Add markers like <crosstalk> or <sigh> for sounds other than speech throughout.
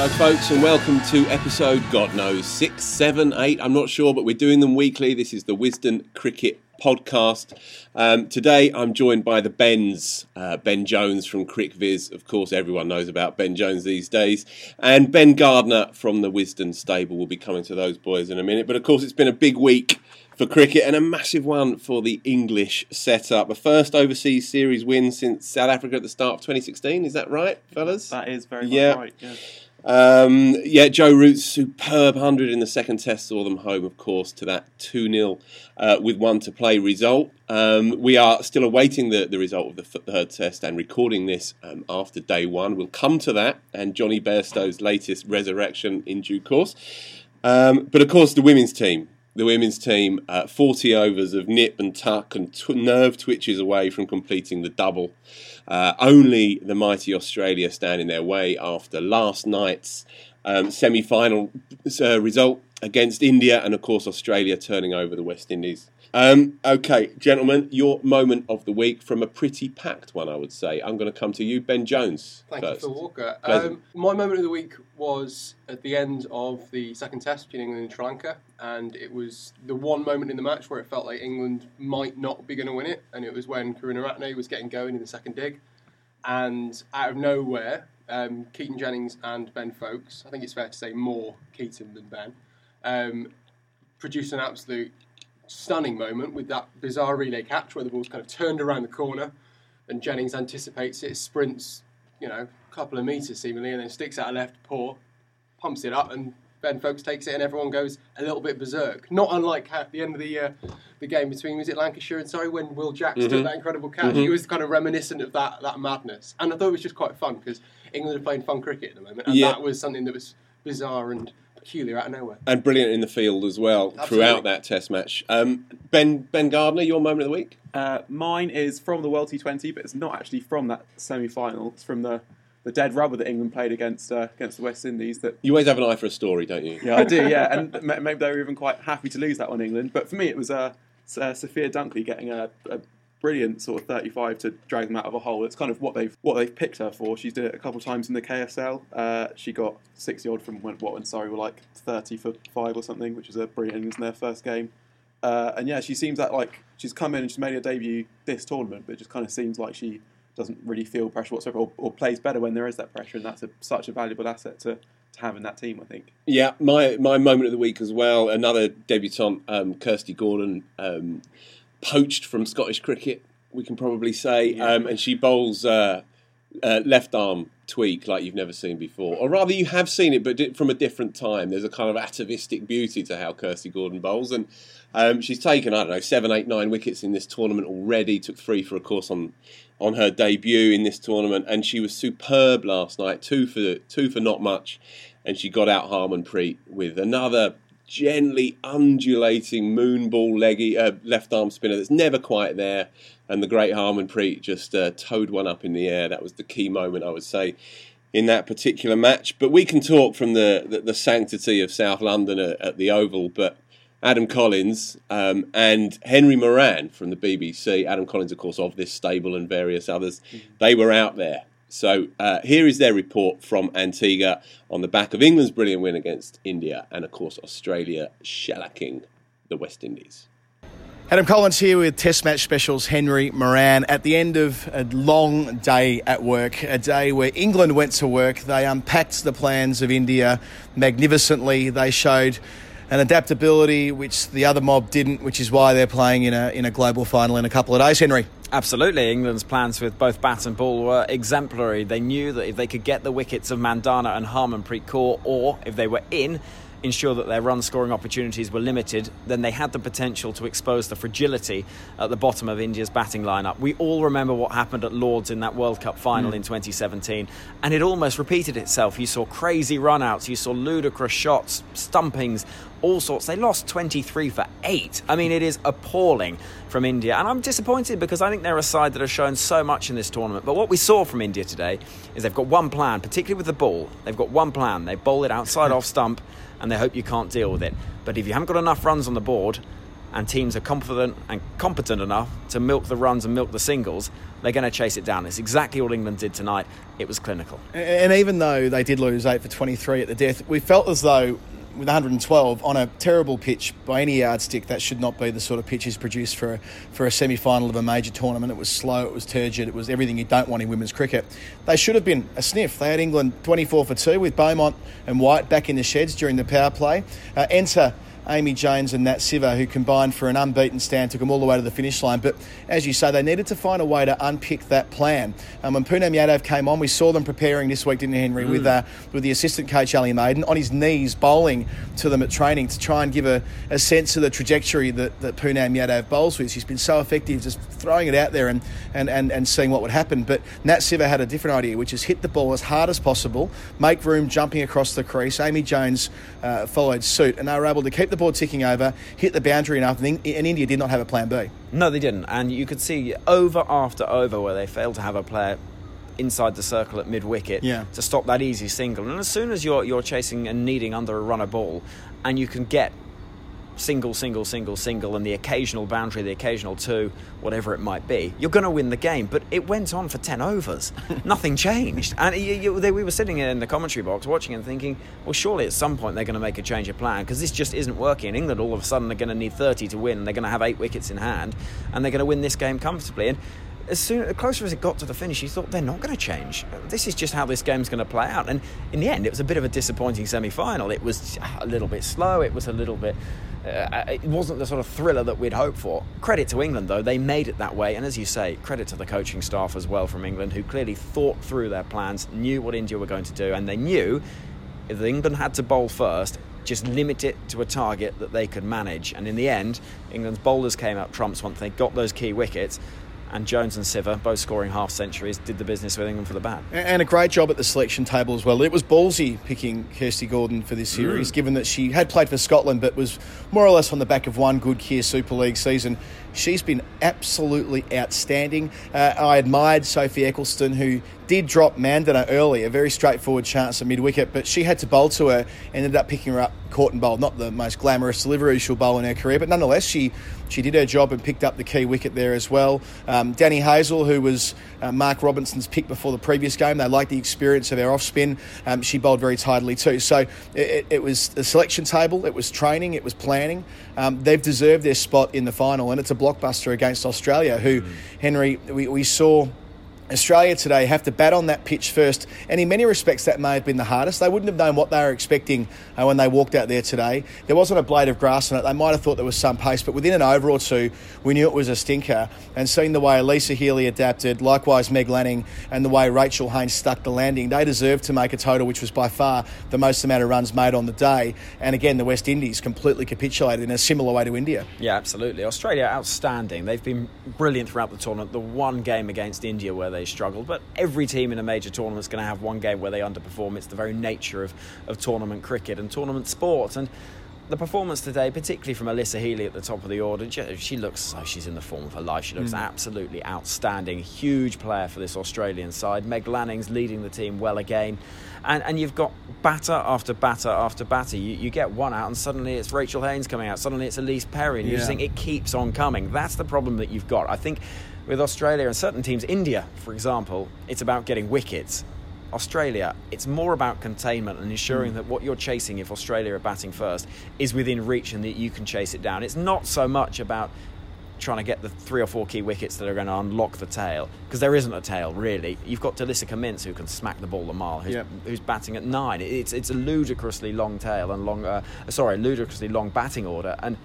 Hello, folks, and welcome to episode, God knows, six, seven, eight. I'm not sure, but we're doing them weekly. This is the Wisden Cricket Podcast. Um, today, I'm joined by the Bens, uh, Ben Jones from CricViz. Of course, everyone knows about Ben Jones these days, and Ben Gardner from the Wisden Stable. will be coming to those boys in a minute. But of course, it's been a big week for cricket and a massive one for the English setup. A first overseas series win since South Africa at the start of 2016. Is that right, fellas? That is very Yeah. right. Yeah. Um, yeah, Joe Root's superb 100 in the second test saw them home, of course, to that 2 0 uh, with one to play result. Um, we are still awaiting the, the result of the third test and recording this um, after day one. We'll come to that and Jonny Bairstow's latest resurrection in due course. Um, but of course, the women's team. The women's team, uh, 40 overs of nip and tuck and tw- nerve twitches away from completing the double. Uh, only the mighty Australia stand in their way after last night's um, semi final uh, result against India, and of course, Australia turning over the West Indies. Um, okay, gentlemen, your moment of the week from a pretty packed one, I would say. I'm going to come to you, Ben Jones. Thank first. you, Phil Walker. Um, my moment of the week was at the end of the second test between England and Sri Lanka, and it was the one moment in the match where it felt like England might not be going to win it, and it was when Karunaratne was getting going in the second dig, and out of nowhere, um, Keaton Jennings and Ben Foakes, I think it's fair to say more Keaton than Ben, um, produced an absolute stunning moment with that bizarre relay catch where the ball's kind of turned around the corner and Jennings anticipates it, sprints, you know, a couple of metres seemingly, and then sticks out a left paw, pumps it up, and Ben Foakes takes it, and everyone goes a little bit berserk. Not unlike at the end of the uh, the game between was it Lancashire and Surrey when Will Jacks Mm-hmm. took that incredible catch. He was kind of reminiscent of that that madness, and I thought it was just quite fun because England are playing fun cricket at the moment, and Yeah. that was something that was bizarre and peculiar out of nowhere. and brilliant in the field as well Absolutely. throughout that Test match. Um, ben Ben Gardner, your moment of the week. Uh, mine is from the World T20, but it's not actually from that semi-final. It's from the, the dead rubber that England played against uh, against the West Indies. That You always have an eye for a story, don't you? yeah, I do. Yeah, <laughs> and maybe they were even quite happy to lose that one, England. But for me, it was uh, uh, Sophia Dunkley getting a, a brilliant sort of 35 to drag them out of a hole. It's kind of what they've what they've picked her for. She's did it a couple of times in the KSL. Uh, she got 60 odd from when, what when Surrey were like 30 for five or something, which is a brilliant innings in their first game. Uh, and yeah, she seems that like she's come in and she's made her debut this tournament, but it just kind of seems like she doesn't really feel pressure whatsoever, or, or plays better when there is that pressure, and that's a, such a valuable asset to, to have in that team. I think. Yeah, my my moment of the week as well. Another debutante, um, Kirsty Gordon, um, poached from Scottish cricket. We can probably say, Yeah. um, and she bowls uh, uh, left arm tweak like you've never seen before, or rather you have seen it, but from a different time. There's a kind of atavistic beauty to how Kirsty Gordon bowls, and um, she's taken I don't know seven, eight, nine wickets in this tournament already. Took three for, a course, on on her debut in this tournament, and she was superb last night. Two for two for not much, and she got out Harmanpreet with another gently undulating moonball leggy uh, left arm spinner that's never quite there, and the great Harmanpreet just uh, towed one up in the air. That was the key moment, I would say. In that particular match, but we can talk from the, the, the sanctity of South London at, at the Oval. But Adam Collins um, and Henry Moeran from the BBC. Adam Collins, of course, of this stable and various others. They were out there So uh, here is their report from Antigua on the back of England's brilliant win against India and, of course, Australia shellacking the West Indies. Adam Collins here with Test Match Specials Henry Moeran. At the end of a long day at work, a day where England went to work, they unpacked the plans of India magnificently. They showed an adaptability which the other mob didn't, which is why they're playing in a, in a global final in a couple of days, Henry. Absolutely. England's plans with both bat and ball were exemplary. They knew that if they could get the wickets of Mandhana and Harmanpreet Kaur, or if they were in, ensure that their run scoring opportunities were limited, then they had the potential to expose the fragility at the bottom of India's batting lineup. We all remember what happened at Lords in that World Cup final mm. in 2017, and it almost repeated itself. You saw crazy run outs, you saw ludicrous shots, stumpings, all sorts. They lost 23 for 8. I mean, it is appalling from India. And I'm disappointed because I think they're a side that has shown so much in this tournament. But what we saw from India today is they've got one plan, particularly with the ball. They've got one plan. They bowl it outside <laughs> off stump and they hope you can't deal with it. But if you haven't got enough runs on the board and teams are confident and competent enough to milk the runs and milk the singles, they're going to chase it down. It's exactly what England did tonight. It was clinical. And even though they did lose 8 for 23 at the death, we felt as though with 112 on a terrible pitch by any yardstick, that should not be the sort of pitch pitches produced for a, for a semi final of a major tournament. It was slow, it was turgid, it was everything you don't want in women's cricket. They should have been a sniff. They had England 24 for 2 with Beaumont and Wyatt back in the sheds during the power play. Uh, enter Amy Jones and Nat Sciver, who combined for an unbeaten stand, took them all the way to the finish line. But as you say, they needed to find a way to unpick that plan. Um, when Poonam Yadav came on, we saw them preparing this week, didn't Henry, mm. with uh, with the assistant coach Ali Maiden on his knees bowling to them at training to try and give a, a sense of the trajectory that, that Poonam Yadav bowls with. He's been so effective just throwing it out there and, and, and, and seeing what would happen. But Nat Sciver had a different idea, which is hit the ball as hard as possible, make room jumping across the crease. Amy Jones uh, followed suit, and they were able to keep the ball ticking over, hit the boundary enough, and India did not have a plan B. No, they didn't. And you could see over after over where they failed to have a player inside the circle at mid wicket yeah. to stop that easy single. And as soon as you're, you're chasing and needing under a runner ball, and you can get single, single, single, single, and the occasional boundary, the occasional two, whatever it might be, you're going to win the game. But it went on for 10 overs. <laughs> Nothing changed. And you, you, they, we were sitting in the commentary box watching and thinking, well, surely at some point they're going to make a change of plan because this just isn't working. England all of a sudden are going to need 30 to win, they're going to have eight wickets in hand, and they're going to win this game comfortably. And as soon as closer as it got to the finish, you thought they're not going to change. This is just how this game's going to play out. And in the end, it was a bit of a disappointing semi-final. It was a little bit slow. It was a little bit. Uh, it wasn't the sort of thriller that we'd hoped for. Credit to England, though, they made it that way. And as you say, credit to the coaching staff as well from England, who clearly thought through their plans, knew what India were going to do, and they knew if England had to bowl first, just limit it to a target that they could manage. And in the end, England's bowlers came out trumps once they got those key wickets and Jones and Sciver, both scoring half centuries, did the business with England for the bat. And a great job at the selection table as well. It was ballsy picking Kirsty Gordon for this series, mm. given that she had played for Scotland but was more or less on the back of one good Kia Super League season. She's been absolutely outstanding. Uh, I admired Sophie Ecclestone, who did drop Mandhana early, a very straightforward chance at mid wicket, but she had to bowl to her, ended up picking her up court and bowl. Not the most glamorous delivery she'll bowl in her career, but nonetheless, she she did her job and picked up the key wicket there as well. Um, Danni Hazell, who was uh, Mark Robinson's pick before the previous game, they liked the experience of her off spin. Um, she bowled very tidily too. So it, it, was a selection table, it was training, it was planning. Um, they've deserved their spot in the final, and it's a blockbuster against Australia, who, mm. Henry, we, we saw Australia today have to bat on that pitch first, and in many respects, that may have been the hardest. They wouldn't have known what they were expecting uh, when they walked out there today. There wasn't a blade of grass on it. They might have thought there was some pace, but within an over or two, we knew it was a stinker. And seeing the way Alyssa Healy adapted, likewise Meg Lanning, and the way Rachel Haynes stuck the landing, they deserved to make a total which was by far the most amount of runs made on the day. And again, the West Indies completely capitulated in a similar way to India. Yeah, absolutely. Australia outstanding. They've been brilliant throughout the tournament. The one game against India where they they struggled. But every team in a major tournament is going to have one game where they underperform. It's the very nature of, of tournament cricket and tournament sports. And the performance today, particularly from Alyssa Healy at the top of the order, she looks like she's in the form of her life. She looks mm. absolutely outstanding. Huge player for this Australian side. Meg Lanning's leading the team well again. And, and you've got batter after batter after batter. You, you get one out, and suddenly it's Rachel Haynes coming out. Suddenly it's Ellyse Perry. And you just think it keeps on coming. That's the problem that you've got. I think with Australia and certain teams, India, for example, it's about getting wickets. Australia, it's more about containment and ensuring mm. that what you're chasing, if Australia are batting first, is within reach and that you can chase it down. It's not so much about trying to get the three or four key wickets that are going to unlock the tail because there isn't a tail really. You've got Delissa Kimmince who can smack the ball a mile, who's, yep. who's batting at nine. It's it's a ludicrously long tail and long, uh, sorry, ludicrously long batting order and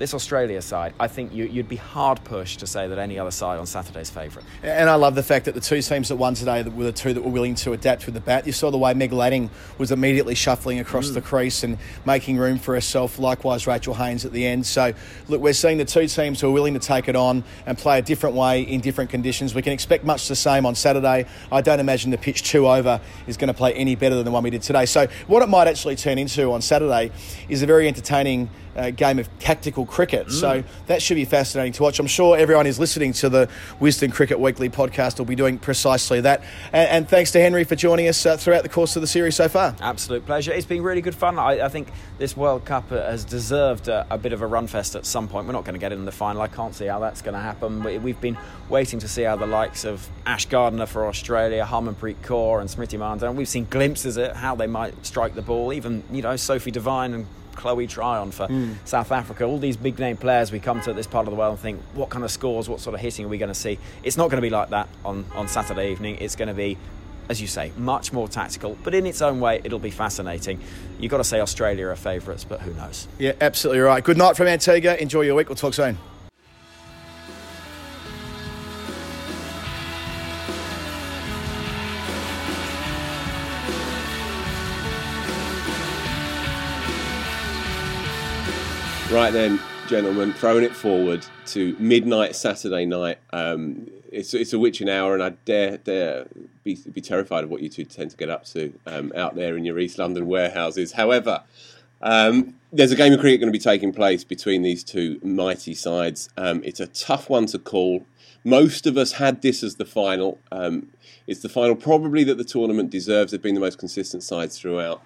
this Australia side, I think you, would be hard pushed to say that any other side on Saturday's favourite. And I love the fact that the two teams that won today were the two that were willing to adapt with the bat. You saw the way Meg Lanning was immediately shuffling across mm. the crease and making room for herself. Likewise, Rachel Haynes at the end. So, look, we're seeing the two teams who are willing to take it on and play a different way in different conditions. We can expect much the same on Saturday. I don't imagine the pitch two over is going to play any better than the one we did today. So, what it might actually turn into on Saturday is a very entertaining uh, game of tactical cricket. Mm. So that should be fascinating to watch. I'm sure everyone is listening to the Wisden Cricket Weekly podcast will be doing precisely that. And, and thanks to Henry for joining us uh, throughout the course of the series so far. Absolute pleasure. It's been really good fun. I, I think this World Cup has deserved a, a, bit of a run fest at some point. We're not going to get in the final. I can't see how that's going to happen. We've been waiting to see how the likes of Ash Gardner for Australia, Harmanpreet Kaur, and Smriti Mandhana. We've seen glimpses at how they might strike the ball. Even you know Sophie Devine and Chloe Tryon for mm. South Africa. All these big name players, we come to this part of the world and think, what kind of scores, what sort of hitting are we going to see? It's not going to be like that on, on Saturday evening. It's going to be as you say, much more tactical, but in its own way, it'll be fascinating. You've got to say Australia are favourites, but who knows? Yeah, absolutely right. Good night from Antigua. Enjoy your week. We'll talk soon. Right then, gentlemen, throwing it forward to midnight Saturday night. Um, it's, it's a witching hour, and I dare dare be, be terrified of what you two tend to get up to um, out there in your East London warehouses. However, um, there's a game of cricket going to be taking place between these two mighty sides. Um, it's a tough one to call. Most of us had this as the final. Um, it's the final, probably that the tournament deserves. They've been the most consistent sides throughout.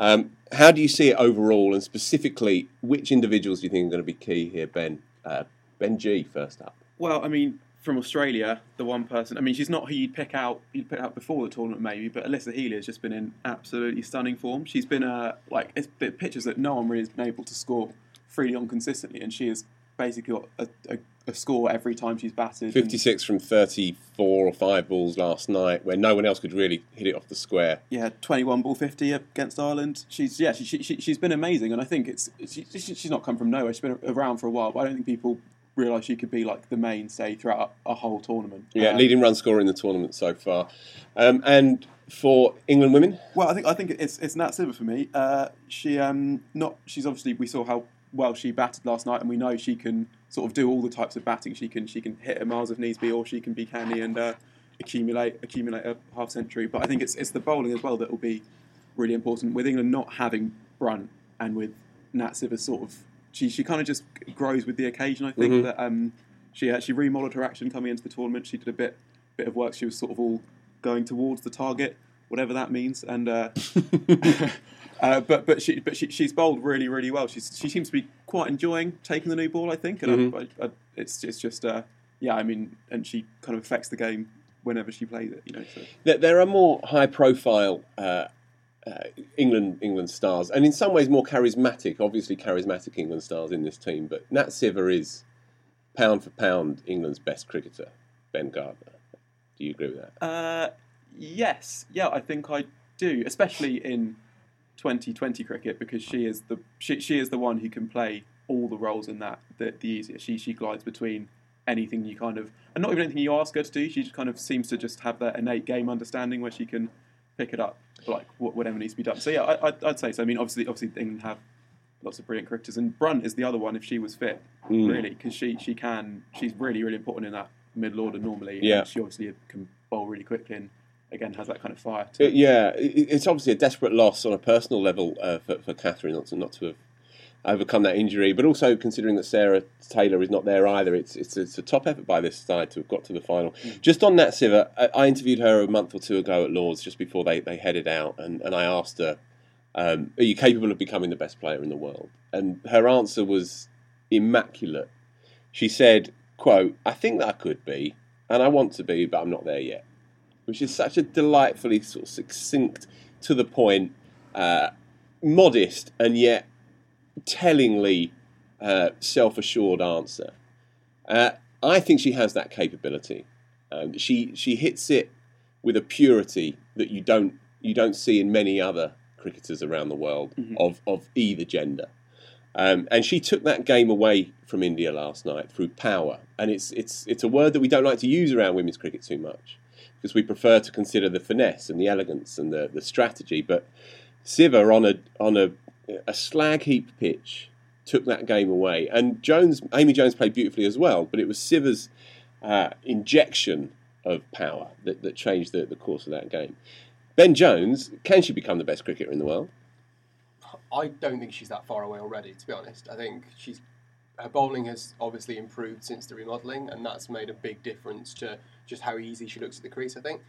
Um, how do you see it overall, and specifically, which individuals do you think are going to be key here, Ben? Uh, ben G, first up. Well, I mean, from Australia, the one person. I mean, she's not who you'd pick out. You'd pick out before the tournament, maybe. But Alyssa Healy has just been in absolutely stunning form. She's been uh, like it's pitches that no one really has been able to score freely on consistently, and she has basically got a, a a score every time she's batted. 56 from 34 or 5 balls last night, where no one else could really hit it off the square. Yeah, 21 ball 50 against Ireland. She's yeah, she, she, she, has been amazing, and I think it's she, she's not come from nowhere. She's been around for a while, but I don't think people realise she could be like the mainstay throughout a, a whole tournament. Yeah, um, leading run scorer in the tournament so far, um, and for England women. Well, I think I think it's it's Nat Sciver for me. Uh, she um not she's obviously we saw how well she batted last night, and we know she can sort of do all the types of batting. She can she can hit a miles if needs be, or she can be canny and uh, accumulate accumulate a half century. But I think it's it's the bowling as well that will be really important with England not having Brunt and with Nat Sciver sort of she she kind of just grows with the occasion. I think mm-hmm. that um, she uh, she remodelled her action coming into the tournament. She did a bit bit of work. She was sort of all going towards the target, whatever that means, and. Uh, <laughs> <laughs> Uh, but but she but she, she's bowled really really well. She's, she seems to be quite enjoying taking the new ball. I think, and mm-hmm. I, I, it's it's just uh, yeah. I mean, and she kind of affects the game whenever she plays it. You know, so. there, are more high profile. Uh, uh, England England stars, and in some ways more charismatic. Obviously, charismatic England stars in this team, but Nat Sciver is pound for pound England's best cricketer. Ben Gardner. Do you agree with that? Uh, yes, yeah, I think I do, especially in 2020 cricket because she is the she, she is the one who can play all the roles in that the, the easiest. She she glides between anything you kind of and not even anything you ask her to do. She just kind of seems to just have that innate game understanding where she can pick it up like whatever needs to be done. So yeah, I, would say so. I mean, obviously, obviously England have lots of brilliant cricketers, and Brunt is the other one if she was fit, mm. really, because she she can she's really really important in that middle order normally. Yeah, she obviously can bowl really quickly and again has that kind of fire. It, yeah, it's obviously a desperate loss on a personal level uh, for, for Catherine not to not to have overcome that injury. But also considering that Sarah Taylor is not there either, it's it's, it's a top effort by this side to have got to the final. Just on that, Sciver, I, I interviewed her a month or two ago at Lords just before they, they headed out, and, and I asked her, um, "Are you capable of becoming the best player in the world?" And her answer was immaculate. She said, "quote I think that I could be, and I want to be, but I'm not there yet." Which is such a delightfully sort of succinct, to the point, uh, modest, and yet tellingly uh, self-assured answer. Uh, I think she has that capability. Um, she she hits it with a purity that you don't you don't see in many other cricketers around the world of of either gender. Um, and she took that game away from India last night through power. And it's it's it's a word that we don't like to use around women's cricket too much because we prefer to consider the finesse and the elegance and the, the strategy. But Sciver on a on a a slag heap pitch took that game away. And Jones, Amy Jones played beautifully as well, but it was Sciver's uh, injection of power that, that changed the, the course of that game. Ben Jones, can she become the best cricketer in the world? I don't think she's that far away already, to be honest. I think she's her bowling has obviously improved since the remodelling, and that's made a big difference to just how easy she looks at the crease. I think,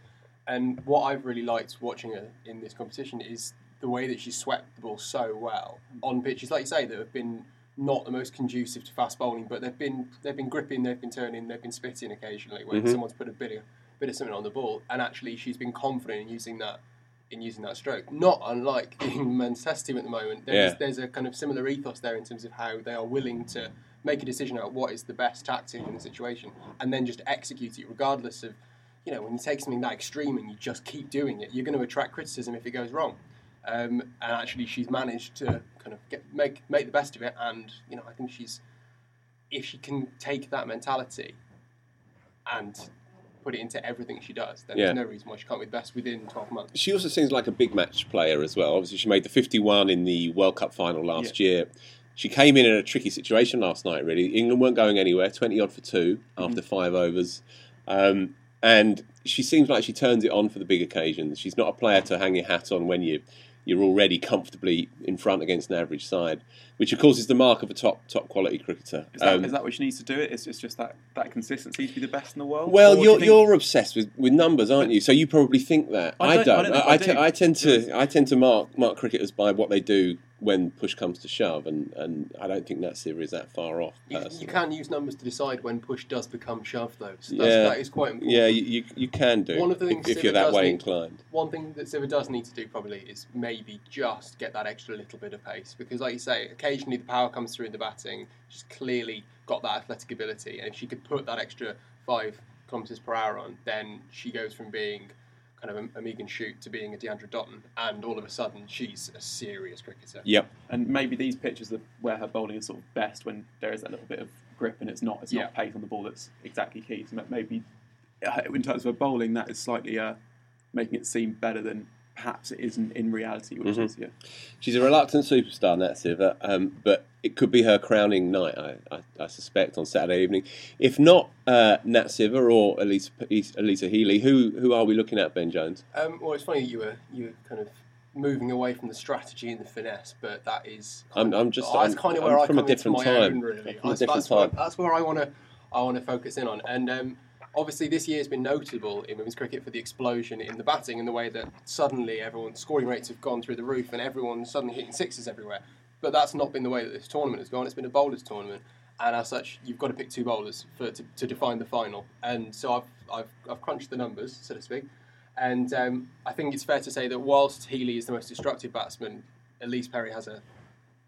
and what I've really liked watching her in this competition is the way that she's swept the ball so well on pitches, like you say, that have been not the most conducive to fast bowling, but they've been they've been gripping, they've been turning, they've been spitting occasionally when mm-hmm. someone's put a bit of bit of something on the ball, and actually she's been confident in using that in using that stroke. Not unlike the men's test team at the moment. There's, Yeah. there's a kind of similar ethos there in terms of how they are willing to make a decision about what is the best tactic in the situation, and then just execute it regardless of. You know, when you take something that extreme and you just keep doing it, you're going to attract criticism if it goes wrong. Um, and actually, she's managed to kind of get, make make the best of it. And you know, I think she's if she can take that mentality and put it into everything she does, then Yeah. there's no reason why she can't be the best within 12 months. She also seems like a big match player as well. Obviously, she made the 51 in the World Cup final last year. She came in in a tricky situation last night, really. England weren't going anywhere, 20 odd for two after five overs. Um, and she seems like she turns it on for the big occasions. She's not a player to hang your hat on when you, you're already comfortably in front against an average side, which, of course, is the mark of a top top quality cricketer. Is that, Um, is that what she needs to do? It? It's, it's just that, that consistency to be the best in the world. Well, you you're, think- you're obsessed with, with numbers, aren't you? So you probably think that. I I don't- don't. I don't think I, I do. I tend to I tend to mark mark cricketers by what they do when push comes to shove, and, and I don't think that Sciver is that far off. You, you can use numbers to decide when push does become shove, though. So that's, Yeah. that is quite important. Yeah, you, you, you can do One of the things if Sciver you're that does way need- inclined. One thing that Sciver does need to do probably is maybe just get that extra little bit of pace because, like you say, occasionally the power comes through in the batting. She's clearly got that athletic ability, and if she could put that extra five kilometres per hour on, then she goes from being kind of a, a Megan Schutt to being a Deandra Dottin, and all of a sudden she's a serious cricketer. Yep. And maybe these pitches are where her bowling is sort of best when there is that little bit of grip and it's not it's Yeah. not pace on the ball that's exactly key. So maybe uh, in terms of her bowling, that is slightly uh, making it seem better than perhaps it isn't in reality. Which Mm-hmm. is yeah. She's a reluctant superstar, Nat Sciver, um, but it could be her crowning night, I, I, I suspect, on Saturday evening. If not uh, Nat Sciver or Alyssa, Alyssa Healy, who who are we looking at, Ben Jones? Um, well, it's funny that you were you were kind of moving away from the strategy and the finesse, but that is. I'm- kind I'm of- just- oh, that's I'm- kind of I'm where I from a come into different my time. own, really. I'm from a That's- different that's where- time. that's where I want to I want to focus in on, and um, obviously this year has been notable in women's cricket for the explosion in the batting and the way that suddenly everyone's scoring rates have gone through the roof and everyone's suddenly hitting sixes everywhere. But that's not been the way that this tournament has gone. It's been a bowlers tournament, and as such, you've got to pick two bowlers for to, to define the final. And so I've, I've I've crunched the numbers, so to speak. And um, I think it's fair to say that whilst Healy is the most destructive batsman, Ellyse Perry has a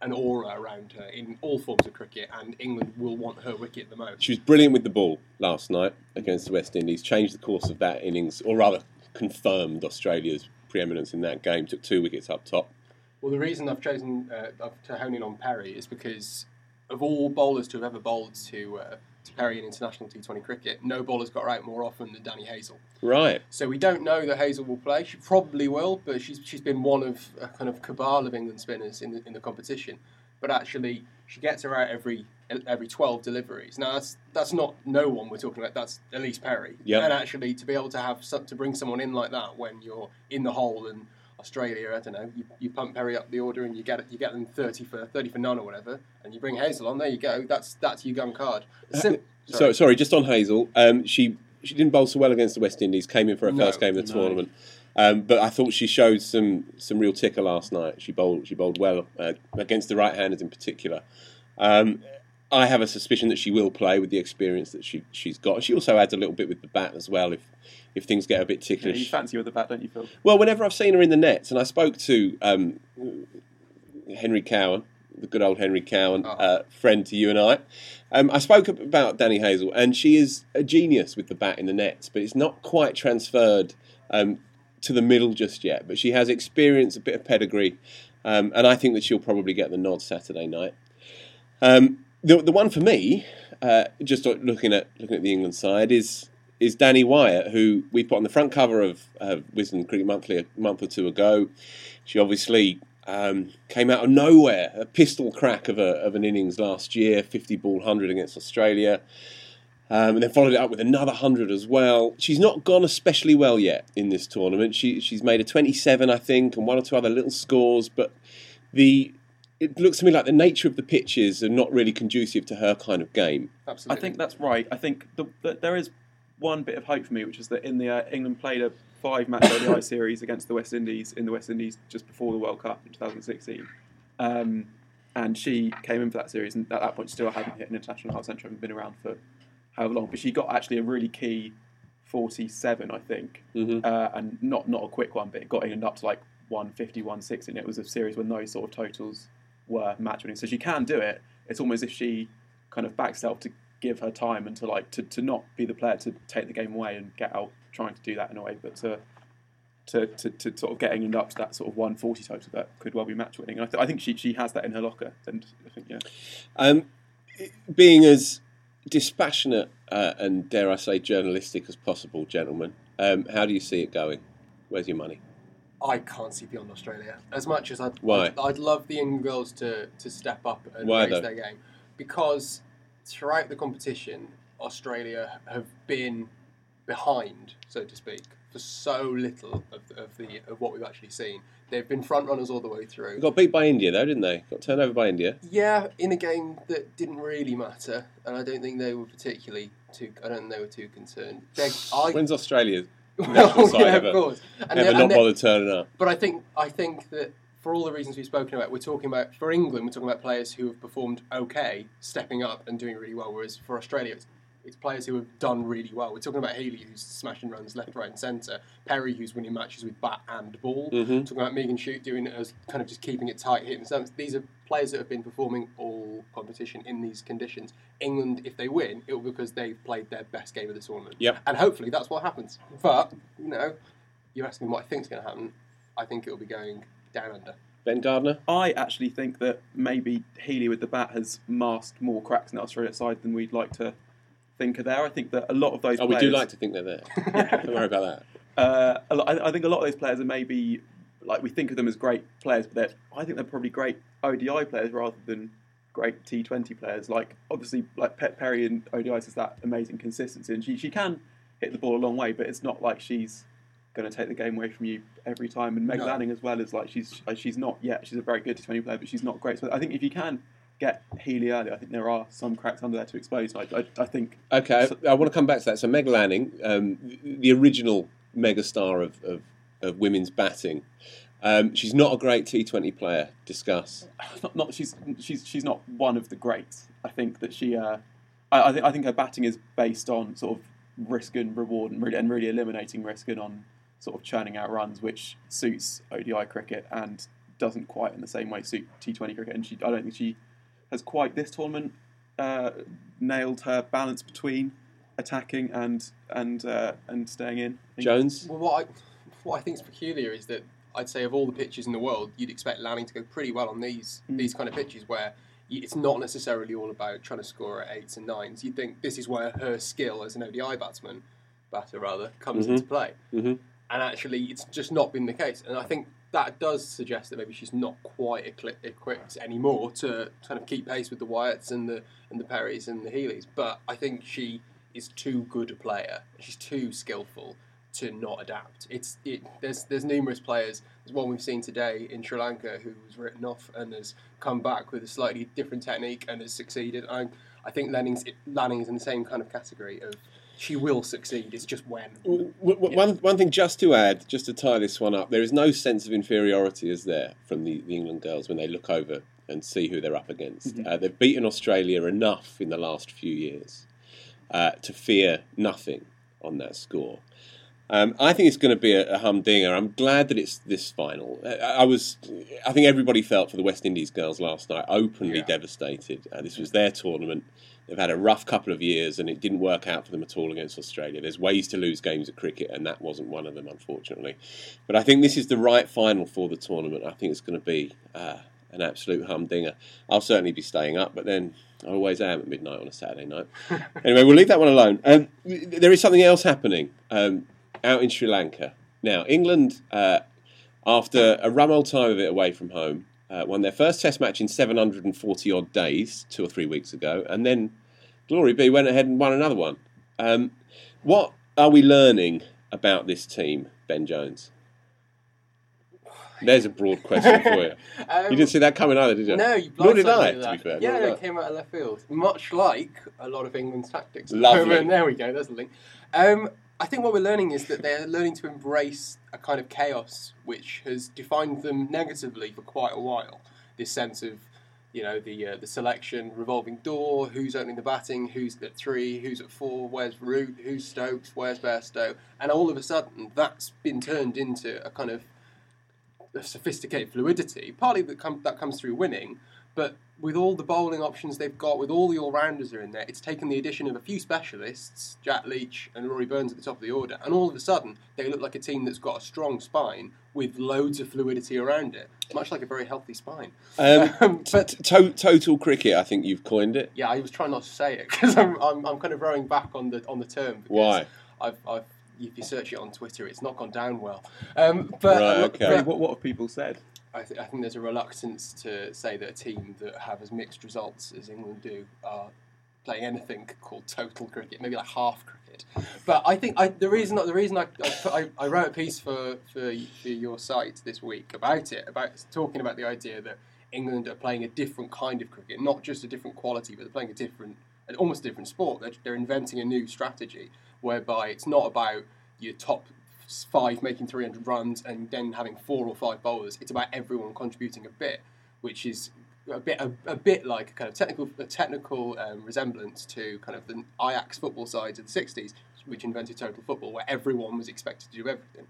an aura around her in all forms of cricket, and England will want her wicket the most. She was brilliant with the ball last night against the West Indies, changed the course of that innings, or rather confirmed Australia's preeminence in that game, took two wickets up top. Well, the reason I've chosen uh, to hone in on Perry is because of all bowlers to have ever bowled to uh, to Perry in international T20 cricket, no bowler's got her out more often than Danni Hazell. Right. So we don't know that Hazell will play. She probably will, but she's she's been one of a kind of cabal of England spinners in the in the competition. But actually, she gets her out every every twelve deliveries. Now that's that's not no one we're talking about. That's Ellyse Perry. Yep. And actually, to be able to have to bring someone in like that when you're in the hole and Australia, I don't know, you, you pump Perry up the order and you get it, you get them thirty for thirty for none or whatever, and you bring Hazell on. There you go. That's that's your gun card. <laughs> Sim- So sorry, just on Hazell. Um, she she didn't bowl so well against the West Indies. Came in for her No, first game of the no. tournament, um, but I thought she showed some some real ticker last night. She bowled she bowled well uh, against the right-handers in particular. Um, I have a suspicion that she will play with the experience that she she's got. She also adds a little bit with the bat as well. If if things get a bit Yeah, ticklish, you fancy with the bat, don't you, Phil? well, whenever I've seen her in the nets, and I spoke to um, Henry Cowan, the good old Henry Cowan, Oh. uh, friend to you and I, um, I spoke about Danni Hazell, and she is a genius with the bat in the nets, but it's not quite transferred um, to the middle just yet. But she has experience, a bit of pedigree, um, and I think that she'll probably get the nod Saturday night. Um, the the one for me, uh, just looking at looking at the England side, is is Danni Wyatt, who we put on the front cover of uh, Wisden Cricket Monthly a month or two ago. She obviously um, came out of nowhere, a pistol crack of, a, of an innings last year, 50 ball 100 against Australia. Um, and then followed it up with another 100 as well. She's not gone especially well yet in this tournament. She, she's made a 27, I think, and one or two other little scores, but the it looks to me like the nature of the pitches are not really conducive to her kind of game. Absolutely. I think that's right. I think the, the, there is one bit of hope for me, which is that in the uh, England played a five-match ODI <laughs> series against the West Indies in the West Indies just before the World Cup in 2016, um, and she came in for that series, and at that point still hadn't hit an international half century, hadn't been around for however long, but she got actually a really key 47, I think, Mhm. uh, and not not a quick one, but it got England up to like 150, 160, and it was a series when those sort of totals were match winning. So she can do it. It's almost if she kind of backs herself to give her time and to like to, to not be the player to take the game away and get out trying to do that in a way, but to to, to, to sort of getting up to that sort of 140 total that could well be match winning. And I, th- I think she she has that in her locker, and I think yeah. Um, being as dispassionate uh, and dare I say journalistic as possible, gentlemen, um, how do you see it going? Where's your money? I can't see beyond Australia. As much as I'd, Why? I'd, I'd love the England girls to, to step up and Why raise though? their game. Because throughout the competition, Australia have been behind, so to speak, for so little of, of the of what we've actually seen. They've been front runners all the way through. Got beat by India though, didn't they? Got turned over by India. Yeah, in a game that didn't really matter, and I don't think they were particularly too. I don't think they were too concerned. I, When's Australia <laughs> well, yeah, of course. And ever not and bothered turning up? But I think I think that for all the reasons we've spoken about, we're talking about for England, we're talking about players who have performed okay, stepping up and doing really well. Whereas for Australia, it's, it's players who have done really well. We're talking about Healy, who's smashing runs left, right, and centre. Perry, who's winning matches with bat and ball. Mhm. Talking about Megan Schutt doing it as kind of just keeping it tight, hitting stumps. These are players that have been performing all competition in these conditions. England, if they win, it will be because they've played their best game of the tournament. Yep. And hopefully that's what happens. But you know, you're asking what I think's going to happen. I think it'll be going down under. Ben Gardner. I actually think that maybe Healy with the bat has masked more cracks in the Australia side than we'd like to think are there. I think that a lot of those Oh, we do like to think they're there. <laughs> Don't worry about that. uh, a lot, I I think a lot of those players are maybe like we think of them as great players, but they're, I think they're probably great ODI players rather than great T20 players. Like obviously, like Pet Perry in ODIs has that amazing consistency, and she she can hit the ball a long way, but it's not like she's going to take the game away from you every time. And Meg No. Lanning as well is like she's she's not yet. She's a very good T20 player, but she's not great. So I think if you can get Healy early, I think there are some cracks under there to expose. I, I, I think Okay, I, I want to come back to that. So Meg Lanning, um, the original megastar of, of, of women's batting, um, she's not a great T20 player. Discuss. <laughs> not, not she's she's she's not one of the greats. I think that she, uh, I, I think I think her batting is based on sort of risk and reward and really and really eliminating risk and on sort of churning out runs, which suits ODI cricket and doesn't quite in the same way suit T20 cricket. And she, I don't think she has quite this tournament uh, nailed her balance between attacking and and uh, and staying in. Jones. Well, what I, what I think is peculiar is that I'd say of all the pitches in the world, you'd expect Lanning to go pretty well on these these kind of pitches where it's not necessarily all about trying to score at eights and nines. You'd think this is where her skill as an ODI batsman, batter rather, comes into play. Mhm. And actually, it's just not been the case. And I think that does suggest that maybe she's not quite equi- equipped anymore to kind of keep pace with the Wyatts and the and the Perrys and the Healy's. But I think she is too good a player. She's too skillful to not adapt. It's it, there's there's numerous players. There's one we've seen today in Sri Lanka who was written off and has come back with a slightly different technique and has succeeded. I I think Lanning's Lanning is in the same kind of category of she will succeed. It's just when. W- w- One, one thing just to add, just to tie this one up, there is no sense of inferiority, is there, from the, the England girls when they look over and see who they're up against. Uh, they've beaten Australia enough in the last few years uh, to fear nothing on that score. Um, I think it's going to be a, a humdinger. I'm glad that it's this final. I, I was, I think everybody felt for the West Indies girls last night, openly Yeah. devastated. Uh, this was their tournament. They've had a rough couple of years, and it didn't work out for them at all against Australia. There's ways to lose games at cricket, and that wasn't one of them, unfortunately. But I think this is the right final for the tournament. I think it's going to be uh, an absolute humdinger. I'll certainly be staying up, but then I always am at midnight on a Saturday night. <laughs> anyway, we'll leave that one alone. Um, there is something else happening um, out in Sri Lanka now. England, uh, after a rum old time of it away from home, uh, won their first Test match in 740 odd days, two or three weeks ago, and then Glory be went ahead and won another one. Um, what are we learning about this team, Ben Jones? <sighs> There's a broad question for you. <laughs> Um, You didn't see that coming either, did you? No, you Nor did I, to be fair. Yeah, did it came out of left field. Much like a lot of England's tactics. Lovely. <laughs> There we go. There's the link. Um, I think what we're learning is that they're learning to embrace a kind of chaos which has defined them negatively for quite a while. This sense of, you know, the uh, the selection, revolving door, who's opening the batting, who's at three, who's at four, where's Root, who's Stokes, where's Bairstow, and all of a sudden that's been turned into a kind of a sophisticated fluidity. Partly that, that comes through winning, but with all the bowling options they've got, with all the all rounders are in there, it's taken the addition of a few specialists, Jack Leach and Rory Burns at the top of the order, and all of a sudden they look like a team that's got a strong spine with loads of fluidity around it, much like a very healthy spine. Um, <laughs> but t- to- total cricket, I think you've coined it. yeah, I was trying not to say it because I'm, I'm, I'm kind of rowing back on the on the term. Because Why? I've, I've if you search it on Twitter, it's not gone down well. Um, but Right, okay. but- what, what have people said? I, th- I think there's a reluctance to say that a team that have as mixed results as England do are playing anything called total cricket, maybe like half cricket. But I think I, the reason the reason I, I, I, wrote a piece for, for for your site this week about it, about talking about the idea that England are playing a different kind of cricket, not just a different quality, but they're playing a different, an almost different sport. They're, they're inventing a new strategy whereby it's not about your top five making 300 runs and then having four or five bowlers. It's about everyone contributing a bit, which is a bit a, a bit like a kind of technical a technical um, resemblance to kind of the Ajax football sides of the 60s, which invented total football, where everyone was expected to do everything.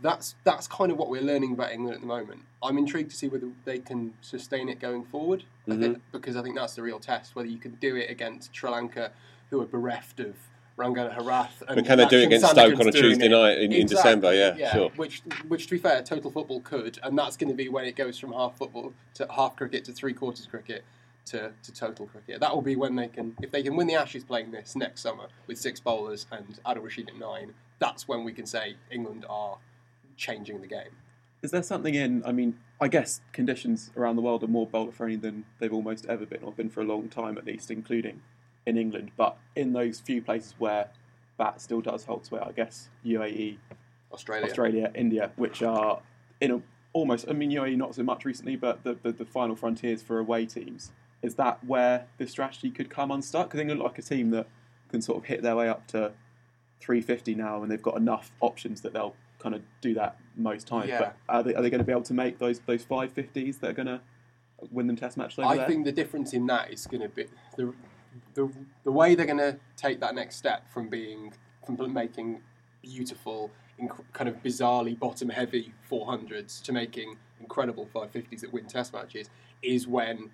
That's that's kind of what we're learning about England at the moment. I'm intrigued to see whether they can sustain it going forward, I think, because I think that's the real test. Whether you can do it against Sri Lanka, who are bereft of Rangana Herath, and But can they do it Lachlan against Stoke on a Tuesday it. night in- in December? Yeah, sure. Which, which to be fair, total football could, and that's going to be when it goes from half football to half cricket to three quarters cricket to, to total cricket. That will be when they can, if they can win the Ashes playing this next summer with six bowlers and Adil Rashid at nine. That's when we can say England are changing the game. Is there something in? I mean, I guess conditions around the world are more bowler friendly than they've almost ever been, or been for a long time at least, including in England. But in those few places where bat still does hold sway, I guess UAE, Australia. Australia, India, which are in a almost. I mean, UAE not so much recently, but the the, the final frontiers for away teams. Is that where this strategy could come unstuck? Because England look like a team that can sort of hit their way up to 350 now, and they've got enough options that they'll kind of do that most times. Yeah. But are they, are they going to be able to make those those 550s that are going to win them Test matches I there? think the difference in that is going to be the, the the way they're going to take that next step from being from making beautiful, inc- kind of bizarrely bottom heavy 400s to making incredible 550s that win Test matches is when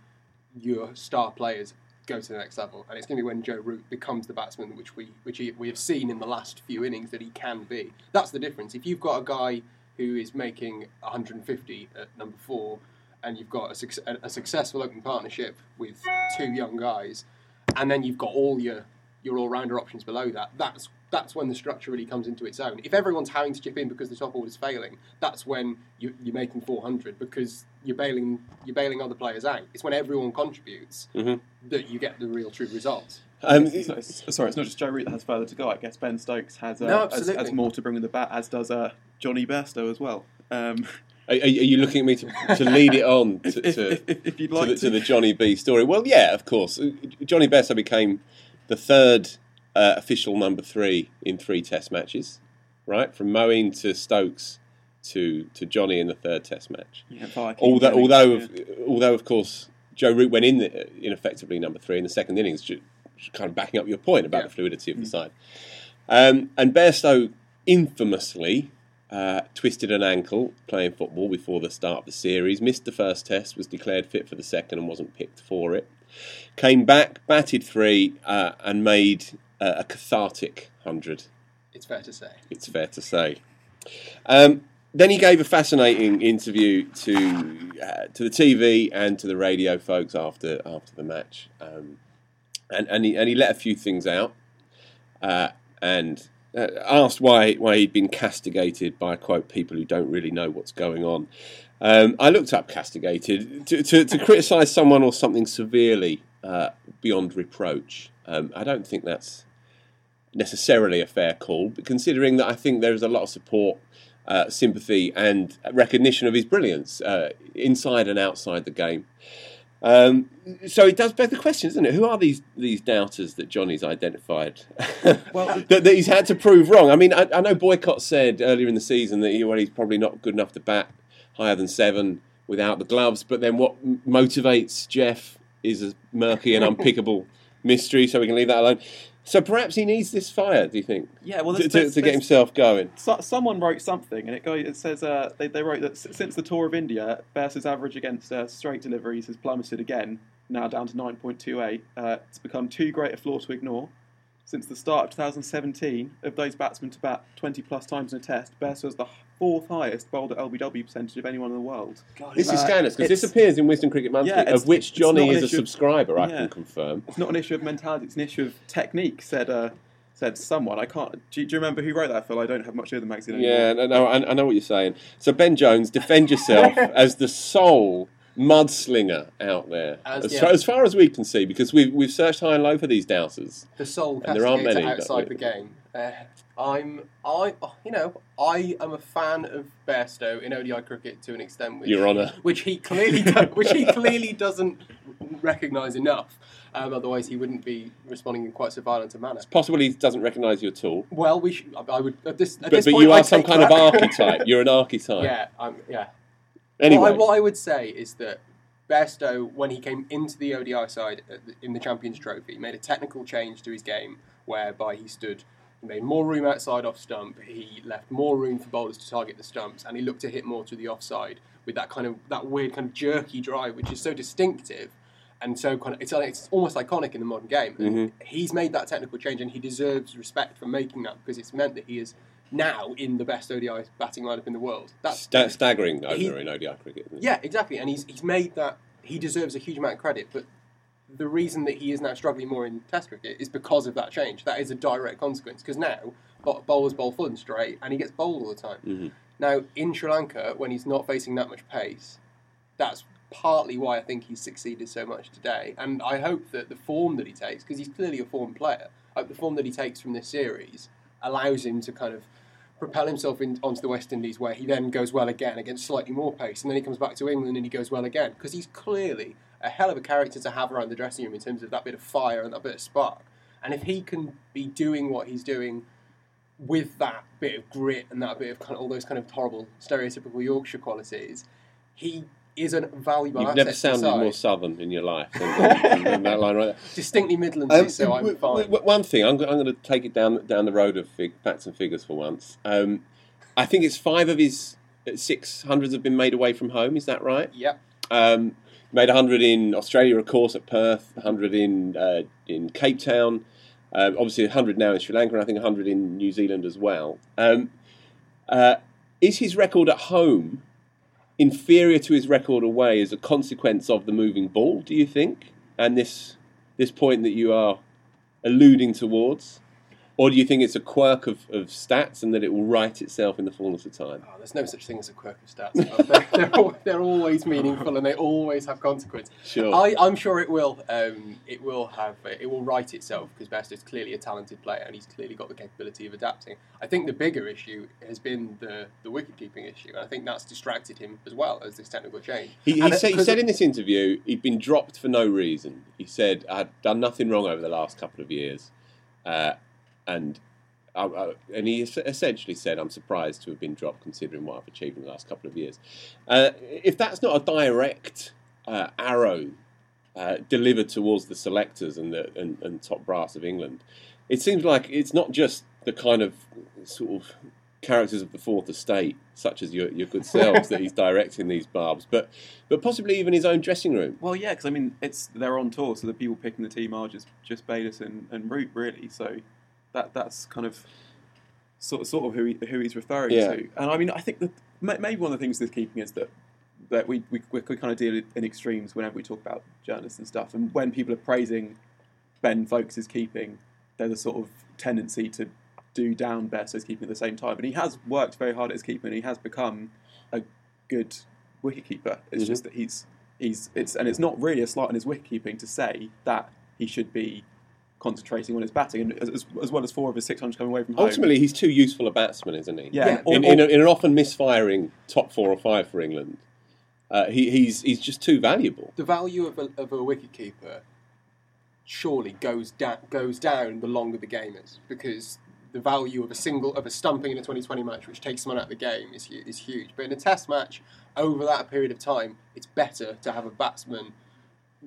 your star players go to the next level, and it's going to be when Joe Root becomes the batsman which we which he, we have seen in the last few innings that he can be. That's the difference. If you've got a guy who is making 150 at number four, and you've got a, a successful open partnership with two young guys, and then you've got all your your all rounder options below that. That's that's when the structure really comes into its own. If everyone's having to chip in because the top order is failing, that's when you, you're making 400 because you're bailing you're bailing other players out. It's when everyone contributes that you get the real true results. Um, It's it's- sorry, it's not just Joe Root that has further to go. I guess Ben Stokes has, uh, No, has, has more to bring in the bat, as does uh, Jonny Bairstow as well. Um, are, are you looking at me to, to lead it on to, to, if, if, like the, to, the Jonny B story? Well, yeah, of course. Jonny Bairstow became the third uh, official number three in three Test matches, right? From Moeen to Stokes to to Jonny in the third Test match. Yeah, although, although, yeah. although, of course, Joe Root went in the, in effectively number three in the second innings, kind of backing up your point about Yeah. the fluidity of the side. Um, and Bairstow infamously uh, twisted an ankle playing football before the start of the series, missed the first test, was declared fit for the second, and wasn't picked for it. Came back, batted three, uh, and made uh, a cathartic hundred It's fair to say. it's fair to say. Um, then he gave a fascinating interview to uh, to the TV and to the radio folks after after the match, um, and and he, and he let a few things out, uh, and uh, asked why why he'd been castigated by quote people who don't really know what's going on. Um, I looked up castigated to to, to criticise someone or something severely uh, beyond reproach. Um, I don't think that's necessarily a fair call, but considering that I think there is a lot of support, uh, sympathy, and recognition of his brilliance uh, inside and outside the game. Um, so it does beg the question, doesn't it? Who are these these doubters that Jonny's identified? <laughs> Well- that, that he's had to prove wrong. I mean, I, I know Boycott said earlier in the season that he, well, he's probably not good enough to bat higher than seven without the gloves. But then what motivates Geoff is a murky and <laughs> unpickable mystery. So we can leave that alone. So perhaps he needs this fire. Do you think? Yeah, well, to, there's- to, there's- to get himself going. So, someone wrote something, and it, go, it says uh, they, they wrote that since the tour of India, Bairstow's average against uh, straight deliveries has plummeted again, now down to 9.28. Uh, it's become too great a flaw to ignore. Since the start of 2017, of those batsmen to bat 20 plus times in a test, Bairstow was the fourth highest bowled at LBW percentage of anyone in the world. This is scandalous because this appears in Wisden Cricket Monthly, Yeah, of which Jonny is a issue of- subscriber. I Yeah. can confirm. It's not an issue of mentality; it's an issue of technique. Said uh, said someone. I can't. Do you, do you remember who wrote that, Phil? I don't have much of the magazine anymore. Yeah, no, no, I, I know what you're saying. So Ben Jones, defend yourself <laughs> as the sole mudslinger out there, As- as, yeah. far, as far as we can see, because we've we've searched high and low for these dousers. the sole And there aren't many, outside the game. Uh, I'm, I, you know, I am a fan of Bairstow in ODI cricket to an extent, which, Your Honour. which he clearly, do, which he clearly doesn't recognise enough. Um, otherwise, he wouldn't be responding in quite so violent a manner. Possibly he doesn't recognise you at all, Well, we should. I, I would at this. At but, this but point, you are I'd some kind of archetype. You're an archetype. <laughs> yeah, I'm, yeah. Anyway, What I, what I would say is that Bairstow, when he came into the ODI side the- in the Champions Trophy, made a technical change to his game whereby he stood, he made more room outside off stump, he left more room for bowlers to target the stumps, and he looked to hit more to the offside with that kind of that weird kind of jerky drive, which is so distinctive. And so kind of, it's, it's almost iconic in the modern game. And He's made that technical change, and he deserves respect for making that because it's meant that he is now in the best ODI batting lineup in the world. That's Sta- staggering He- in ODI cricket. yeah, exactly. And he's he's made that he deserves a huge amount of credit, but the reason that he is now struggling more in Test cricket is because of that change. That is a direct consequence because now bowlers bowl full and straight, and he gets bowled all the time. Mm-hmm. Now in Sri Lanka, when he's not facing that much pace, that's partly why I think he's succeeded so much today. And I hope that the form that he takes, because he's clearly a form player, I hope the form that he takes from this series allows him to kind of propel himself in, onto the West Indies, where he then goes well again against slightly more pace, and then he comes back to England and he goes well again because he's clearly a hell of a character to have around the dressing room in terms of that bit of fire and that bit of spark. And if he can be doing what he's doing with that bit of grit and that bit of kind of all those kind of horrible stereotypical Yorkshire qualities, he is a valuable You've never sounded more southern in your life than, than- than that line right there. <laughs> distinctly Midlands, Um, so I'm fine. w- one thing, I'm, go- I'm going to take it down down the road of fig, facts and figures for once. Um, I think it's five of his uh, six hundreds have been made away from home. Is that right? Yep. Um, made 100 in Australia, of course, at Perth. 100 in uh, in Cape Town. Uh, obviously, 100 now in Sri Lanka, and I think 100 in New Zealand as well. Um, uh, is his record at home inferior to his record away as a consequence of the moving ball? Do you think? And this this point that you are alluding towards. Or do you think it's a quirk of, of stats and that it will right itself in the fullness of time? Oh, there's no such thing as a quirk of stats. they're, <laughs> they're, al- they're always meaningful and they always have consequence. Sure. I, I'm sure it will. Um, it will have. It will right itself because Best is clearly a talented player and he's clearly got the capability of adapting. I think the bigger issue has been the the wicket keeping issue, and I think that's distracted him as well as this technical change. He, he, said, he said in this interview he'd been dropped for no reason. He said, I'd done nothing wrong over the last couple of years. Uh, and I, I, and he essentially said, I'm surprised to have been dropped considering what I've achieved in the last couple of years. Uh, if that's not a direct uh, arrow uh, delivered towards the selectors and, the, and, and top brass of England, it seems like it's not just the kind of sort of characters of the fourth estate, such as your, your good selves, that he's <laughs> directing these barbs, but but possibly even his own dressing room. Well, yeah, because I mean, it's they're on tour, so the people picking the team are just just Bayliss and, and Root, really. So that that's kind of sort of, sort of who he, who he's referring Yeah. to. And I mean, I think that maybe one of the things with keeping is that that we we, we kind of deal in extremes whenever we talk about journalists and stuff. And when people are praising Ben Foakes' keeping, there's a sort of tendency to do down Bairstow's keeping at the same time. And he has worked very hard at his keeping, and he has become a good wicketkeeper. It's Mhm. just that he's he's it's and it's not really a slight on his wicket keeping to say that he should be concentrating on his batting, and as, as, as well as four of his six hundred coming away from home. Ultimately, he's too useful a batsman, isn't he? Yeah, Yeah. or- in, in, in an often misfiring top four or five for England, uh, he, he's he's just too valuable. the value of a, of a wicketkeeper surely goes down goes down the longer the game is because the value of a single of a stumping in a 2020 match which takes someone out of the game is hu- is huge but in a test match over that period of time it's better to have a batsman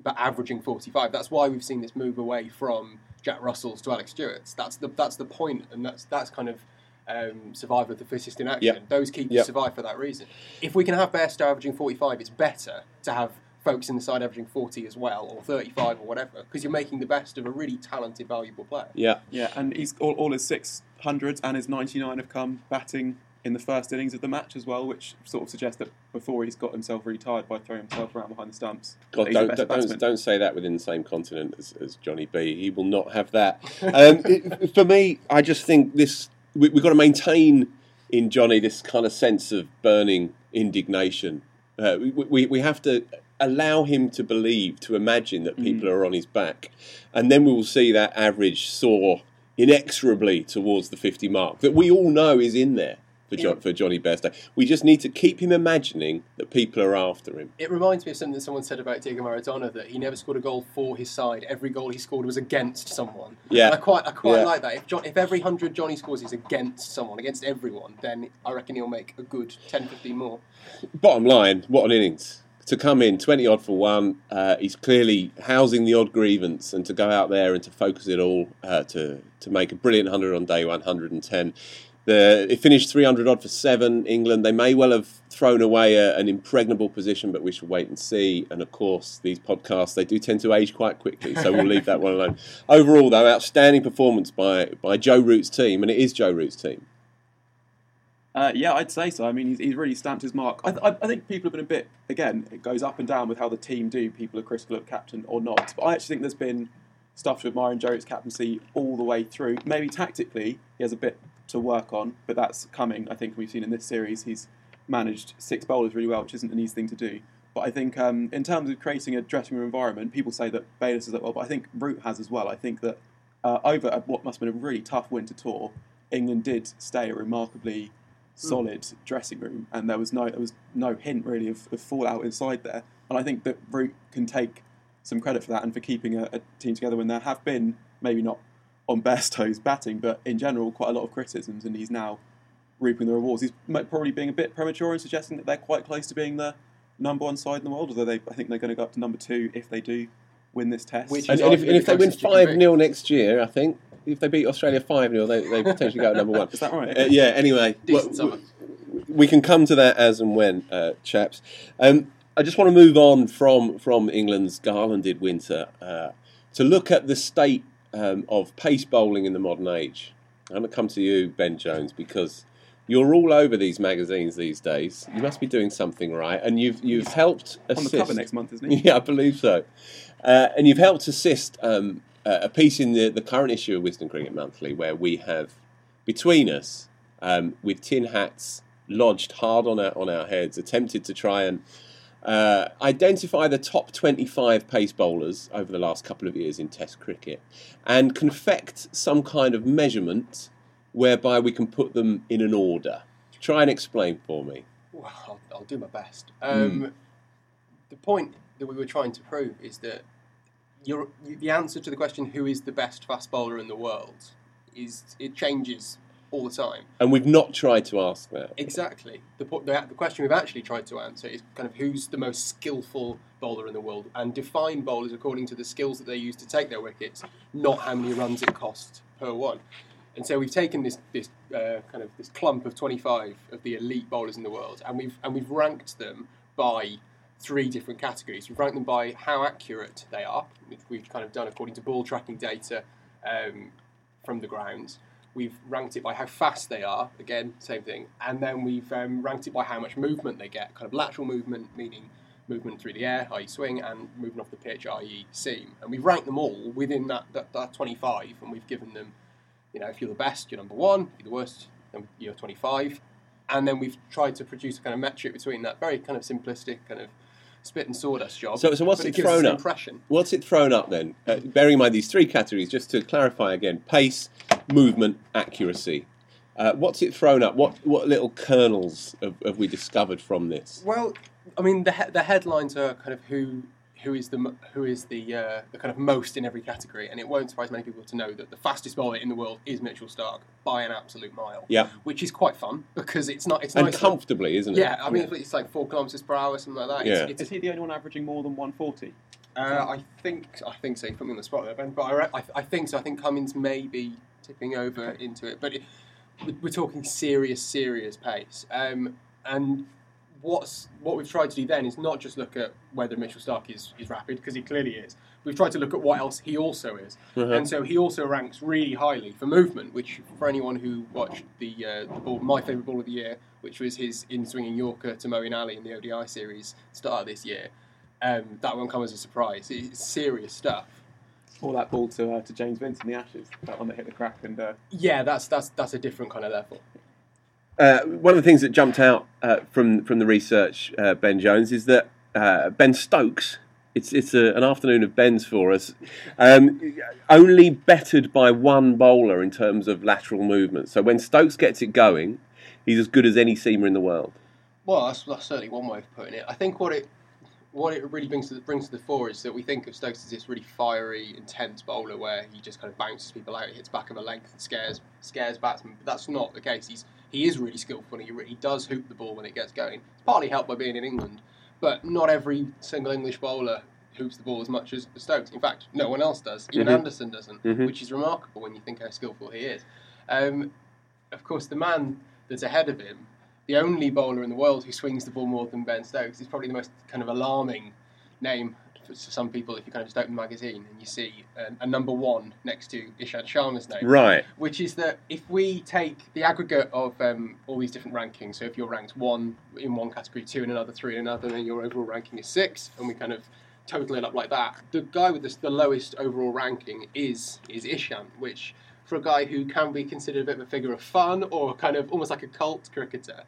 but averaging 45 that's why we've seen this move away from Jack Russell's to Alex Stewart's that's the that's the point and that's that's kind of um, survival of the fittest in action. Yep. Those keepers Yep. survive for that reason. If we can have Bairstow averaging 45, it's better to have Foakes in the side averaging 40 as well, or 35 or whatever, because you're making the best of a really talented, valuable player. Yeah, Yeah, and he's all, all his six hundreds and his ninety nine have come batting in the first innings of the match as well, which sort of suggests that before he's got himself really tired by throwing himself around behind the stumps. God, that he's a don't, don't, don't, don't say that within the same continent as, as Jonny B. He will not have that. Um, <laughs> it- for me, I just think this we, we've got to maintain in Johnny this kind of sense of burning indignation. Uh, we, we, we have to allow him to believe, to imagine that people are on his back, and then we will see that average soar inexorably towards the 50 mark that we all know is in there for, John, for Jonny Bairstow. We just need to keep him imagining that people are after him. It reminds me of something that someone said about Diego Maradona that he never scored a goal for his side. Every goal he scored was against someone. Yeah. And I quite, I quite Yeah. like that. If, John, if every hundred Jonny scores is against someone, against everyone, then I reckon he'll make a good 10, 15 more. bottom line, what an innings. To come in 20 odd for one, uh, he's clearly housing the odd grievance and to go out there and to focus it all uh, to, to make a brilliant 100 on day 110. The, it finished 300 odd for seven. England, they may well have thrown away a, an impregnable position, but we shall wait and see. And of course, these podcasts, they do tend to age quite quickly, so we'll leave that one alone. <laughs> Overall, though, outstanding performance by, by Joe Root's team, and it is Joe Root's team. Uh, yeah, I'd say so. I mean, he's, he's really stamped his mark. I, I, I think people have been a bit, again, it goes up and down with how the team do. People are critical of captain or not. But I actually think there's been stuff to admire in Jarrett's captaincy all the way through. Maybe tactically, he has a bit to work on, but that's coming. I think we've seen in this series, he's managed six bowlers really well, which isn't an easy thing to do. But I think um, in terms of creating a dressing room environment, people say that Bayliss has it well, but I think Root has as well. I think that uh, over what must have been a really tough winter tour, England did stay a remarkably solid dressing room, and there was no there was no hint really of, of fallout inside there. And I think that Root can take some credit for that and for keeping a, a team together when there have been maybe not on Bairstow's batting, but in general quite a lot of criticisms, and he's now reaping the rewards. He's probably being a bit premature in suggesting that they're quite close to being the number one side in the world, although they, I think they're going to go up to number two if they do win this test. Which And, and if, and if they win closest you can 5 be. 0 next year, I think, if they beat Australia 5 0, they, they potentially go to number one. <laughs> Is that right? Uh, yeah, anyway. Decent well, we can come to that as and when, uh, chaps. Um, I just want to move on from, from England's garlanded winter uh, to look at the state um, of pace bowling in the modern age. I'm going to come to you, Ben Jones, because you're all over these magazines these days. You must be doing something right, and you've you've helped on assist. the cover next month, isn't he? <laughs> Yeah, I believe so. Uh, and you've helped assist um, uh, a piece in the, the current issue of Wisden Cricket Monthly where we have, between us, um, with tin hats lodged hard on our, on our heads, attempted to try and uh, identify the top 25 pace bowlers over the last couple of years in Test cricket and confect some kind of measurement whereby we can put them in an order. Try and explain for me. Well, I'll, I'll do my best. Um, The point that we were trying to prove is that your, the answer to the question who is the best fast bowler in the world is it changes all the time. And we've not tried to ask that. Exactly. The, the, the question we've actually tried to answer is kind of who's the most skillful bowler in the world and define bowlers according to the skills that they use to take their wickets, not how many runs it costs per one. And so we've taken this, this uh, kind of this clump of 25 of the elite bowlers in the world and we've, and we've ranked them by three different categories. We've ranked them by how accurate they are, which we've kind of done according to ball tracking data um, from the ground. We've ranked it by how fast they are, again, same thing. And then we've um, ranked it by how much movement they get, kind of lateral movement, meaning movement through the air, i.e. swing, and movement off the pitch, i.e. seam. And we've ranked them all within that, that, that 25, and we've given them, you know, if you're the best, you're number one, if you're the worst, then you're 25. And then we've tried to produce a kind of metric between that very kind of simplistic kind of spit and sawdust job. So, so what's but it, thrown up? Impression. What's it thrown up then? Uh, bearing in mind these three categories, just to clarify again: pace, movement, accuracy. Uh, what's it thrown up? What what little kernels have, have we discovered from this? Well, I mean, the he- the headlines are kind of who who is the who is the uh, the kind of most in every category, and it won't surprise many people to know that the fastest bowler in the world is Mitchell Starc by an absolute mile. Yeah. which is quite fun because it's not it's And nice to- comfortably, isn't it? Yeah, I mean it's like four kilometers per hour, something like that. Yeah. It's, Is he the only one averaging more than 140? uh, I think I think so. You put me on the spot there, Ben, but I, I, I think so. I think Cummins may be tipping over into it, but it, we- we're talking serious, serious pace. Um, and what's what we've tried to do then is not just look at whether Mitchell Starc is, is rapid because he clearly is. We've tried to look at what else he also is, and so he also ranks really highly for movement. Which, for anyone who watched the, uh, the ball, my favourite ball of the year, which was his in swinging Yorker to Moeen Ali in the ODI series start of this year, um, that won't come as a surprise. It's serious stuff. Or that ball to uh, to James Vince in the Ashes, that one that hit the crack and uh, Yeah, that's that's that's a different kind of level. Uh, one of the things that jumped out uh, from from the research, uh, Ben Jones, is that uh, Ben Stokes. It's it's a, an afternoon of Ben's for us. Um, only bettered by one bowler in terms of lateral movement. So when Stokes gets it going, he's as good as any seamer in the world. Well, that's, that's certainly one way of putting it. I think what it what it really brings to the, brings to the fore is that we think of Stokes as this really fiery, intense bowler where he just kind of bounces people out, hits back of a length, and scares scares batsmen. But that's not the case. He's he is really skillful. And he re- he does hoop the ball when it gets going. It's partly helped by being in England, but not every single English bowler hoops the ball as much as Stokes. In fact, no one else does. Even Mhm. Anderson doesn't, Mhm. which is remarkable when you think how skillful he is. Um, of course, the man that's ahead of him, the only bowler in the world who swings the ball more than Ben Stokes, is probably the most kind of alarming name for some people if you kind of just open the magazine and you see a, a number one next to Ishant Sharma's name. Right. Which is that if we take the aggregate of um, all these different rankings, so if you're ranked one in one category, two in another, three in another, then your overall ranking is six, and we kind of total it up like that, the guy with the, the lowest overall ranking is is Ishant, which for a guy who can be considered a bit of a figure of fun or kind of almost like a cult cricketer,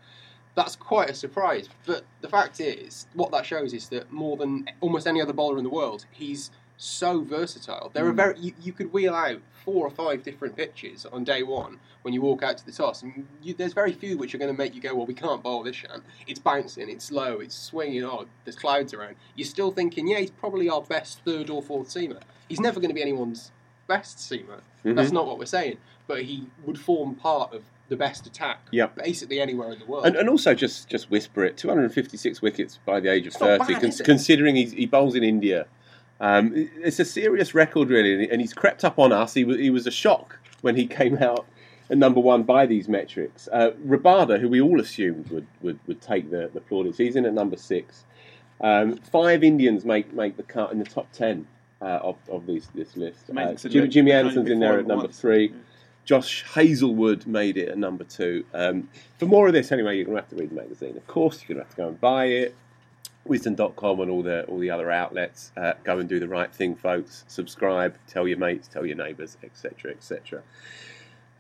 that's quite a surprise. But the fact is, what that shows is that more than almost any other bowler in the world, he's so versatile. There are hmm. very you, you could wheel out four or five different pitches on day one when you walk out to the toss, and you, there's very few which are going to make you go, well, we can't bowl Ishant. It's bouncing, it's slow, it's swinging. Oh, there's clouds around. You're still thinking, yeah, he's probably our best third or fourth seamer. He's never going to be anyone's best seamer. That's not what we're saying. But he would form part of the best attack, Yep. basically anywhere in the world. And, and also just just whisper it. 256 wickets by the age of It's not 30, bad, it? considering he bowls in India. Um, it's a serious record, really, and he's crept up on us. He was, he was a shock when he <laughs> came out at number one by these metrics. Uh, Rabada, who we all assumed would, would, would take the, the plaudits, he's in at number six. Um, five Indians make, make the cut in the top ten uh, of, of these, this list. Uh, Jimmy, Jimmy Anderson's in there at number three. Josh Hazlewood made it at number two. Um, for more of this, anyway, you're going to have to read the magazine. Of course, you're going to have to go and buy it. Wisden.com and all the all the other outlets. Uh, go and do the right thing, folks. Subscribe, tell your mates, tell your neighbours, etc., etc.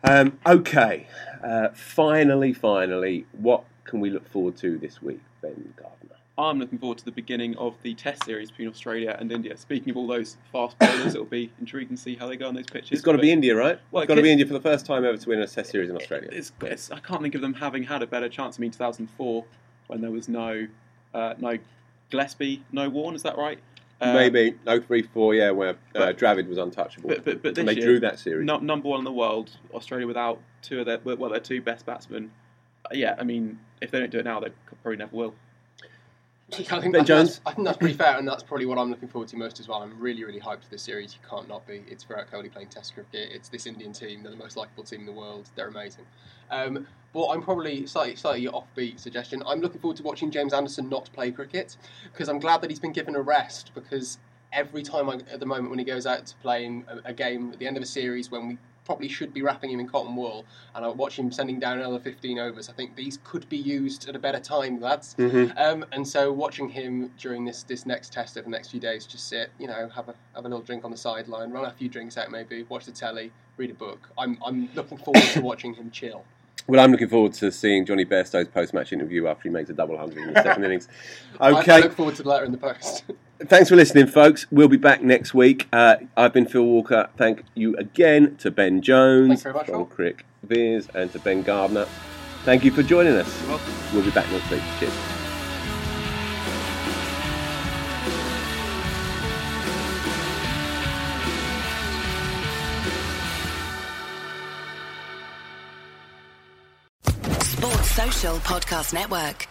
Um, okay, uh, finally, finally, what can we look forward to this week, Ben Gardner? I'm looking forward to the beginning of the Test series between Australia and India. Speaking of all those fast bowlers, it'll be intriguing to see how they go on those pitches. It's got to be India, right? Well, it's got to be India for the first time ever to win a Test series in Australia. It's, it's, I can't think of them having had a better chance. I mean, 2004 when there was no uh, no Gillespie, no Warne. Is that right? Uh, Maybe 034, yeah, where uh, but- Dravid was untouchable. But, but, but and they year, drew that series. nu- number one in the world, Australia without two of their well, their two best batsmen. Uh, yeah, I mean, if they don't do it now, they probably never will. I think, Ben I, think that's, Jones? I think that's pretty fair, and that's probably what I'm looking forward to most as well. I'm really, really hyped for this series. You can't not be. It's Virat Kohli playing Test cricket. It's this Indian team. They're the most likable team in the world. They're amazing. Um, but I'm probably slightly, slightly offbeat suggestion. I'm looking forward to watching James Anderson not play cricket because I'm glad that he's been given a rest. Because every time I, at the moment when he goes out to play in a, a game at the end of a series when we probably should be wrapping him in cotton wool, and I watch him sending down another 15 overs. I think these could be used at a better time, lads. Um, and so watching him during this this next test over the next few days, just sit, you know, have a have a little drink on the sideline, run a few drinks out, maybe watch the telly, read a book. I'm I'm looking forward to <coughs> watching him chill. Well, I'm looking forward to seeing Jonny Bairstow's post-match interview after he makes a double hundred in the second <laughs> innings. I, I Okay, look forward to the letter in the post. <laughs> thanks for listening, folks. We'll be back next week. Uh, I've been Phil Walker. Thank you again to Ben Jones Thanks very much, from Phil. Crick Veers and to Ben Gardner. Thank you for joining us. You're welcome. We'll be back next week. Cheers. Podcast Network.